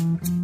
Mm-hmm.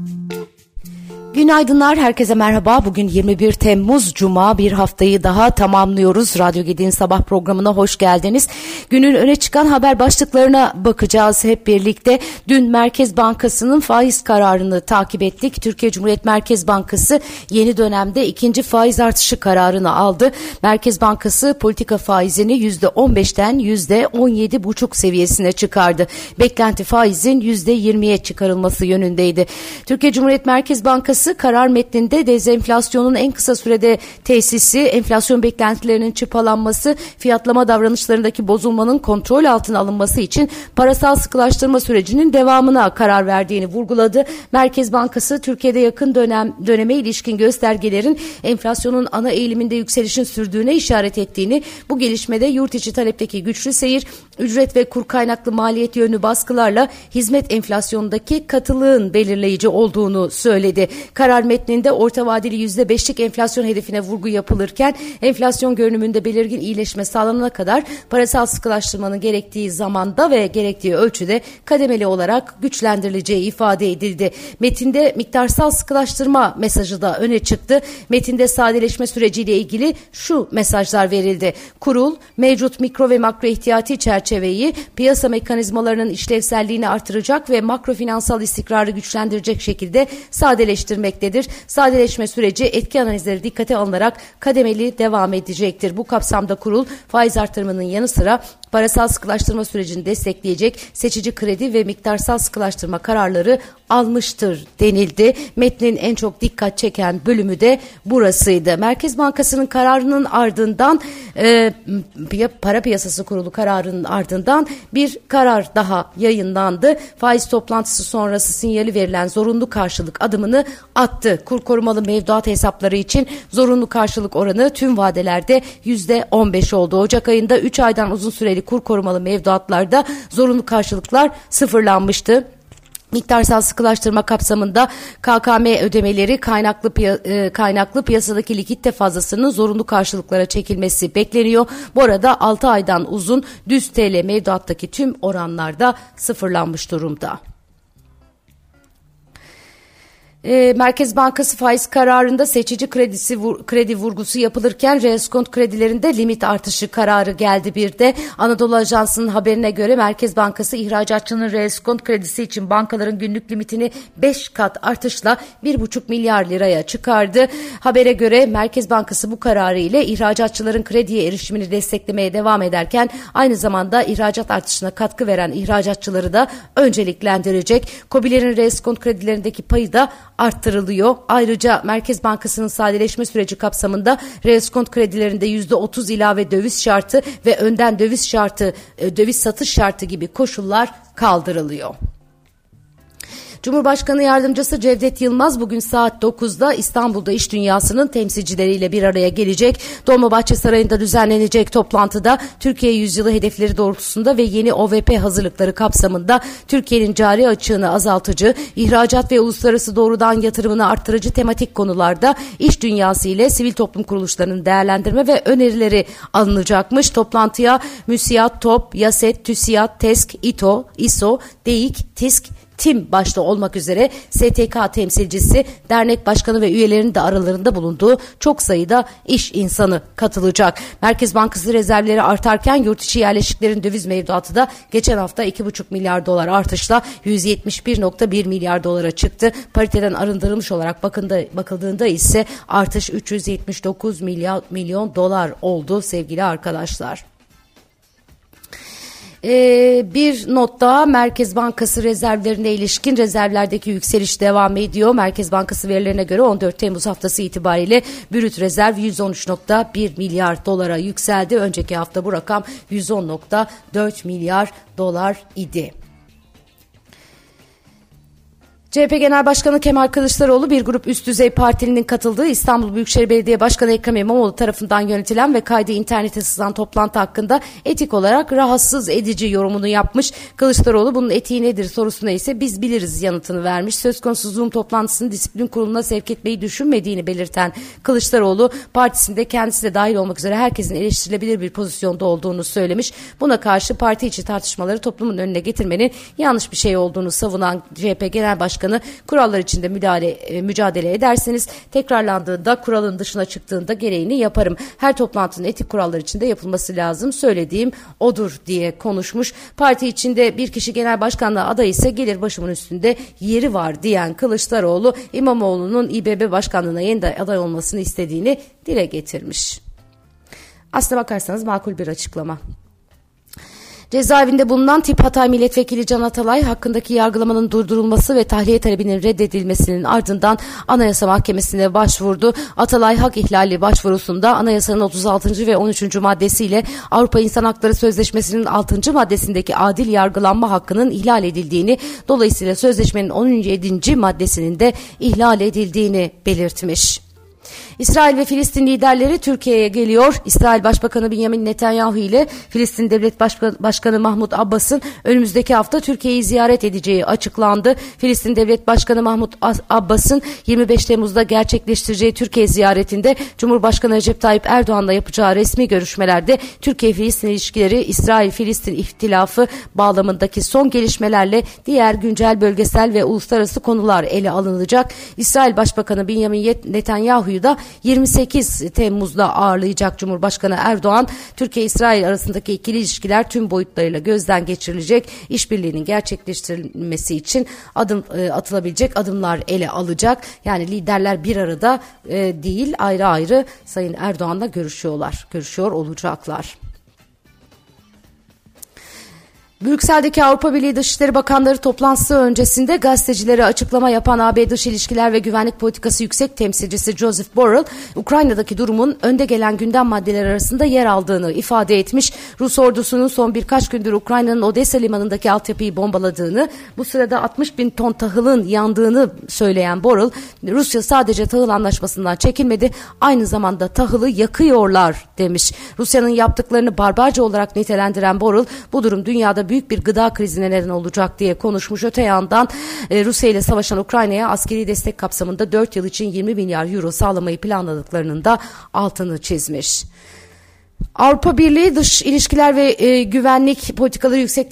Günaydınlar, herkese merhaba. Bugün 21 Temmuz Cuma bir haftayı daha tamamlıyoruz. Radyo Gedi'nin sabah programına hoş geldiniz. Günün öne çıkan haber başlıklarına bakacağız hep birlikte. Dün Merkez Bankası'nın faiz kararını takip ettik. Türkiye Cumhuriyet Merkez Bankası yeni dönemde ikinci faiz artışı kararını aldı. Merkez Bankası politika faizini %15'ten %17,5 seviyesine çıkardı. Beklenti faizin %20'ye çıkarılması yönündeydi. Türkiye Cumhuriyet Merkez Bankası karar metninde dezenflasyonun en kısa sürede tesisi, enflasyon beklentilerinin çıpalanması, fiyatlama davranışlarındaki bozulmanın kontrol altına alınması için parasal sıkılaştırma sürecinin devamına karar verdiğini vurguladı. Merkez Bankası Türkiye'de yakın dönem döneme ilişkin göstergelerin enflasyonun ana eğiliminde yükselişin sürdüğüne işaret ettiğini, bu gelişmede yurt içi talepteki güçlü seyir, ücret ve kur kaynaklı maliyet yönlü baskılarla hizmet enflasyonundaki katılığın belirleyici olduğunu söyledi. Karar metninde orta vadeli %5'lik enflasyon hedefine vurgu yapılırken enflasyon görünümünde belirgin iyileşme sağlanana kadar parasal sıkılaştırmanın gerektiği zamanda ve gerektiği ölçüde kademeli olarak güçlendirileceği ifade edildi. Metinde miktarsal sıkılaştırma mesajı da öne çıktı. Metinde sadeleşme süreciyle ilgili şu mesajlar verildi. Kurul mevcut mikro ve makro ihtiyati çerçeveyi piyasa mekanizmalarının işlevselliğini artıracak ve makro finansal istikrarı güçlendirecek şekilde sadeleştirme sürmektedir. Sadeleşme süreci etki analizleri dikkate alınarak kademeli devam edecektir. Bu kapsamda kurul faiz artırımının yanı sıra parasal sıkılaştırma sürecini destekleyecek seçici kredi ve miktarsal sıkılaştırma kararları almıştır denildi. Metnin en çok dikkat çeken bölümü de burasıydı. Merkez Bankası'nın kararının ardından e, para piyasası kurulu kararının ardından bir karar daha yayınlandı. Faiz toplantısı sonrası sinyali verilen zorunlu karşılık adımını attı. Kur korumalı mevduat hesapları için zorunlu karşılık oranı tüm vadelerde %15 oldu. Ocak ayında 3 aydan uzun süreli kur korumalı mevduatlarda zorunlu karşılıklar sıfırlanmıştı. Miktarsal sıkılaştırma kapsamında KKM ödemeleri kaynaklı piya, e, kaynaklı piyasadaki likitte fazlasının zorunlu karşılıklara çekilmesi bekleniyor. Bu arada 6 aydan uzun düz TL mevduattaki tüm oranlarda sıfırlanmış durumda. E, Merkez Bankası faiz kararında seçici kredisi vur, kredi vurgusu yapılırken reskont kredilerinde limit artışı kararı geldi bir de. Anadolu Ajansı'nın haberine göre Merkez Bankası ihracatçının reskont kredisi için bankaların günlük limitini 5 kat artışla 1,5 milyar liraya çıkardı. Habere göre Merkez Bankası bu kararı ile ihracatçıların krediye erişimini desteklemeye devam ederken aynı zamanda ihracat artışına katkı veren ihracatçıları da önceliklendirecek. COBİ'lerin reskont kredilerindeki payı da arttırılıyor. Ayrıca Merkez Bankası'nın sadeleşme süreci kapsamında reskont kredilerinde %30 ilave döviz şartı ve önden döviz şartı, e, döviz satış şartı gibi koşullar kaldırılıyor. Cumhurbaşkanı Yardımcısı Cevdet Yılmaz bugün saat 9'da İstanbul'da iş dünyasının temsilcileriyle bir araya gelecek. Dolmabahçe Sarayı'nda düzenlenecek toplantıda Türkiye yüzyılı hedefleri doğrultusunda ve yeni OVP hazırlıkları kapsamında Türkiye'nin cari açığını azaltıcı, ihracat ve uluslararası doğrudan yatırımını arttırıcı tematik konularda iş dünyası ile sivil toplum kuruluşlarının değerlendirme ve önerileri alınacakmış. Toplantıya MÜSİAD, TOP, YASET, TÜSİAD, TESK, İTO, İSO, DEİK, TİSK, Tim başta olmak üzere STK temsilcisi, dernek başkanı ve üyelerinin de aralarında bulunduğu çok sayıda iş insanı katılacak. Merkez Bankası rezervleri artarken yurt içi yerleşiklerin döviz mevduatı da geçen hafta 2,5 milyar dolar artışla 171.1 milyar dolara çıktı. Pariteden arındırılmış olarak bakında, bakıldığında ise artış 379 milyar milyon dolar oldu sevgili arkadaşlar. Ee, bir not daha Merkez Bankası rezervlerine ilişkin rezervlerdeki yükseliş devam ediyor. Merkez Bankası verilerine göre 14 Temmuz haftası itibariyle brüt rezerv 113.1 milyar dolara yükseldi. Önceki hafta bu rakam 110.4 milyar dolar idi. CHP Genel Başkanı Kemal Kılıçdaroğlu bir grup üst düzey partilinin katıldığı İstanbul Büyükşehir Belediye Başkanı Ekrem İmamoğlu tarafından yönetilen ve kaydı internete sızan toplantı hakkında etik olarak rahatsız edici yorumunu yapmış. Kılıçdaroğlu bunun etiği nedir sorusuna ise biz biliriz yanıtını vermiş. Söz konusu Zoom toplantısını disiplin kuruluna sevk etmeyi düşünmediğini belirten Kılıçdaroğlu partisinde kendisi de dahil olmak üzere herkesin eleştirilebilir bir pozisyonda olduğunu söylemiş. Buna karşı parti içi tartışmaları toplumun önüne getirmenin yanlış bir şey olduğunu savunan CHP Genel Başkanı Başkanı kurallar içinde müdahale, e, mücadele ederseniz tekrarlandığında kuralın dışına çıktığında gereğini yaparım. Her toplantının etik kurallar içinde yapılması lazım. Söylediğim odur diye konuşmuş. Parti içinde bir kişi genel başkanlığa aday ise gelir başımın üstünde yeri var diyen Kılıçdaroğlu İmamoğlu'nun İBB başkanlığına yeniden aday olmasını istediğini dile getirmiş. Aslına bakarsanız makul bir açıklama. Cezaevinde bulunan Tip Hatay Milletvekili Can Atalay hakkındaki yargılamanın durdurulması ve tahliye talebinin reddedilmesinin ardından Anayasa Mahkemesi'ne başvurdu. Atalay hak ihlali başvurusunda anayasanın 36. ve 13. maddesiyle Avrupa İnsan Hakları Sözleşmesi'nin 6. maddesindeki adil yargılanma hakkının ihlal edildiğini, dolayısıyla sözleşmenin 17. maddesinin de ihlal edildiğini belirtmiş. İsrail ve Filistin liderleri Türkiye'ye geliyor. İsrail Başbakanı Benjamin Netanyahu ile Filistin Devlet Başkanı Mahmut Abbas'ın önümüzdeki hafta Türkiye'yi ziyaret edeceği açıklandı. Filistin Devlet Başkanı Mahmut Abbas'ın 25 Temmuz'da gerçekleştireceği Türkiye ziyaretinde Cumhurbaşkanı Recep Tayyip Erdoğan'la yapacağı resmi görüşmelerde Türkiye-Filistin ilişkileri İsrail-Filistin ihtilafı bağlamındaki son gelişmelerle diğer güncel bölgesel ve uluslararası konular ele alınacak. İsrail Başbakanı Benjamin Netanyahu'yu da 28 Temmuz'da ağırlayacak Cumhurbaşkanı Erdoğan, Türkiye-İsrail arasındaki ikili ilişkiler tüm boyutlarıyla gözden geçirilecek, işbirliğinin gerçekleştirilmesi için adım e, atılabilecek adımlar ele alacak. Yani liderler bir arada e, değil ayrı ayrı Sayın Erdoğan'la görüşüyorlar, görüşüyor olacaklar. Brüksel'deki Avrupa Birliği Dışişleri Bakanları toplantısı öncesinde gazetecilere açıklama yapan AB Dış İlişkiler ve Güvenlik Politikası Yüksek Temsilcisi Joseph Borrell, Ukrayna'daki durumun önde gelen gündem maddeleri arasında yer aldığını ifade etmiş. Rus ordusunun son birkaç gündür Ukrayna'nın Odessa limanındaki altyapıyı bombaladığını, bu sırada 60 bin ton tahılın yandığını söyleyen Borrell, Rusya sadece tahıl anlaşmasından çekilmedi, aynı zamanda tahılı yakıyorlar demiş. Rusya'nın yaptıklarını barbarca olarak nitelendiren Borrell, bu durum dünyada büyük bir gıda krizine neden olacak diye konuşmuş. Öte yandan e, Rusya ile savaşan Ukrayna'ya askeri destek kapsamında 4 yıl için 20 milyar euro sağlamayı planladıklarının da altını çizmiş. Avrupa Birliği Dış İlişkiler ve e, Güvenlik Politikaları Yüksek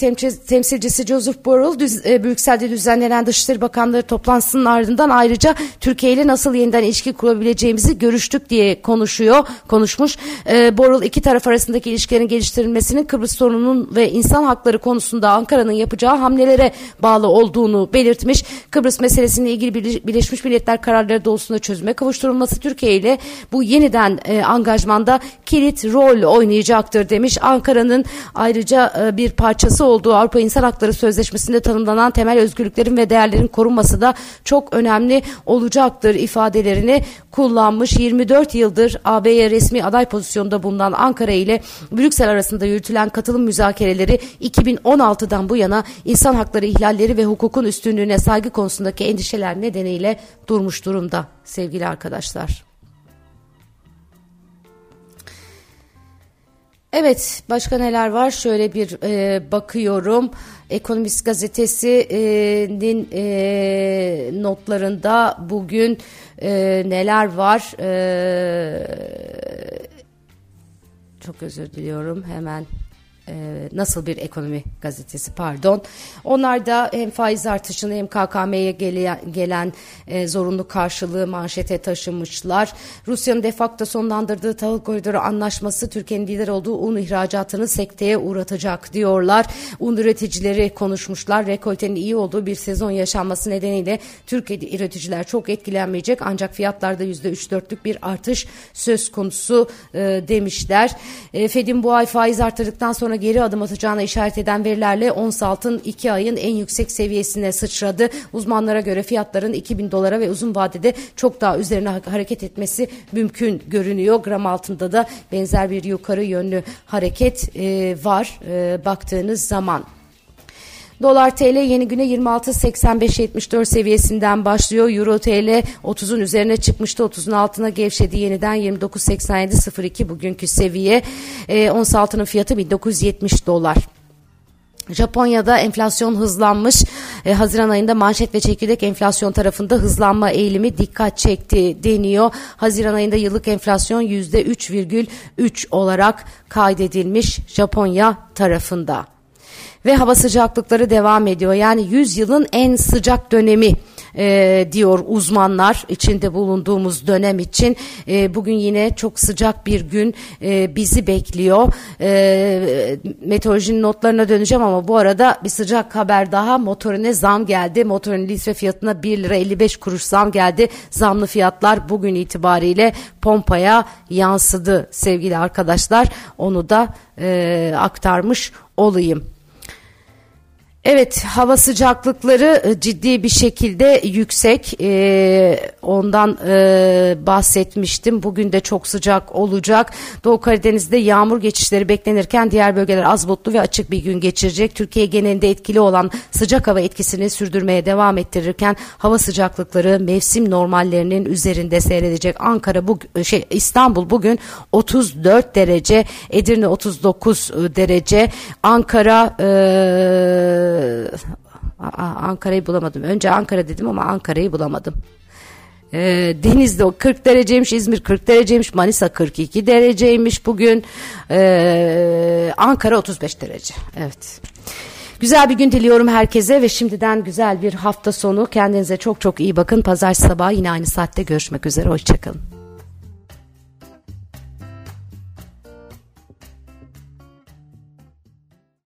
Temsilcisi Joseph Borrell, düz, e, Brüksel'de düzenlenen Dışişleri Bakanları toplantısının ardından ayrıca Türkiye ile nasıl yeniden ilişki kurabileceğimizi görüştük diye konuşuyor, konuşmuş. E, Borrell iki taraf arasındaki ilişkilerin geliştirilmesinin Kıbrıs sorununun ve insan hakları konusunda Ankara'nın yapacağı hamlelere bağlı olduğunu belirtmiş. Kıbrıs meselesiyle ilgili Birleşmiş Milletler kararları doğrultusunda çözüme kavuşturulması Türkiye ile bu yeniden e, angajmanda kilit rol oynayacaktır demiş. Ankara'nın ayrıca e, bir parçası olduğu Avrupa İnsan Hakları Sözleşmesi'nde tanımlanan temel özgürlüklerin ve değerlerin korunması da çok önemli olacaktır ifadelerini kullanmış. 24 yıldır AB'ye resmi aday pozisyonda bulunan Ankara ile Brüksel arasında yürütülen katılım müzakereleri 2016'dan bu yana insan hakları ihlalleri ve hukukun üstünlüğüne saygı konusundaki endişeler nedeniyle durmuş durumda sevgili arkadaşlar. Evet başka neler var? Şöyle bir e, bakıyorum. Ekonomist gazetesinin e, notlarında bugün e, neler var? E, çok özür diliyorum hemen e, nasıl bir ekonomi gazetesi pardon. Onlar da hem faiz artışını hem KKM'ye gelen, e, zorunlu karşılığı manşete taşımışlar. Rusya'nın defakto sonlandırdığı tahıl koridoru anlaşması Türkiye'nin lider olduğu un ihracatını sekteye uğratacak diyorlar. Un üreticileri konuşmuşlar. Rekoltenin iyi olduğu bir sezon yaşanması nedeniyle Türkiye'de üreticiler çok etkilenmeyecek ancak fiyatlarda %3-4'lük bir artış söz konusu e, demişler. Fed'in bu ay faiz artırdıktan sonra sonra geri adım atacağına işaret eden verilerle ons altın 2 ayın en yüksek seviyesine sıçradı. Uzmanlara göre fiyatların 2000 dolara ve uzun vadede çok daha üzerine hareket etmesi mümkün görünüyor. Gram altında da benzer bir yukarı yönlü hareket e, var e, baktığınız zaman. Dolar TL yeni güne 26.85-74 seviyesinden başlıyor. Euro TL 30'un üzerine çıkmıştı. 30'un altına gevşedi. Yeniden 29.87-02 bugünkü seviye. E, ons altının fiyatı 1970 dolar. Japonya'da enflasyon hızlanmış. E, Haziran ayında manşet ve çekirdek enflasyon tarafında hızlanma eğilimi dikkat çekti deniyor. Haziran ayında yıllık enflasyon %3,3 olarak kaydedilmiş Japonya tarafında. Ve hava sıcaklıkları devam ediyor. Yani 100 yılın en sıcak dönemi e, diyor uzmanlar içinde bulunduğumuz dönem için. E, bugün yine çok sıcak bir gün e, bizi bekliyor. E, meteorolojinin notlarına döneceğim ama bu arada bir sıcak haber daha motorine zam geldi. Motorun litre fiyatına 1 lira 55 kuruş zam geldi. Zamlı fiyatlar bugün itibariyle pompaya yansıdı sevgili arkadaşlar. Onu da e, aktarmış olayım. Evet hava sıcaklıkları e, ciddi bir şekilde yüksek. Ee, ondan e, bahsetmiştim. Bugün de çok sıcak olacak. Doğu Karadeniz'de yağmur geçişleri beklenirken diğer bölgeler az bulutlu ve açık bir gün geçirecek. Türkiye genelinde etkili olan sıcak hava etkisini sürdürmeye devam ettirirken hava sıcaklıkları mevsim normallerinin üzerinde seyredecek. Ankara bu şey İstanbul bugün 34 derece Edirne 39 derece. Ankara e, Ankara'yı bulamadım. Önce Ankara dedim ama Ankara'yı bulamadım. E, Deniz'de o 40 dereceymiş, İzmir 40 dereceymiş, Manisa 42 dereceymiş bugün. E, Ankara 35 derece. Evet. Güzel bir gün diliyorum herkese ve şimdiden güzel bir hafta sonu. Kendinize çok çok iyi bakın. Pazar sabahı yine aynı saatte görüşmek üzere. Hoşçakalın.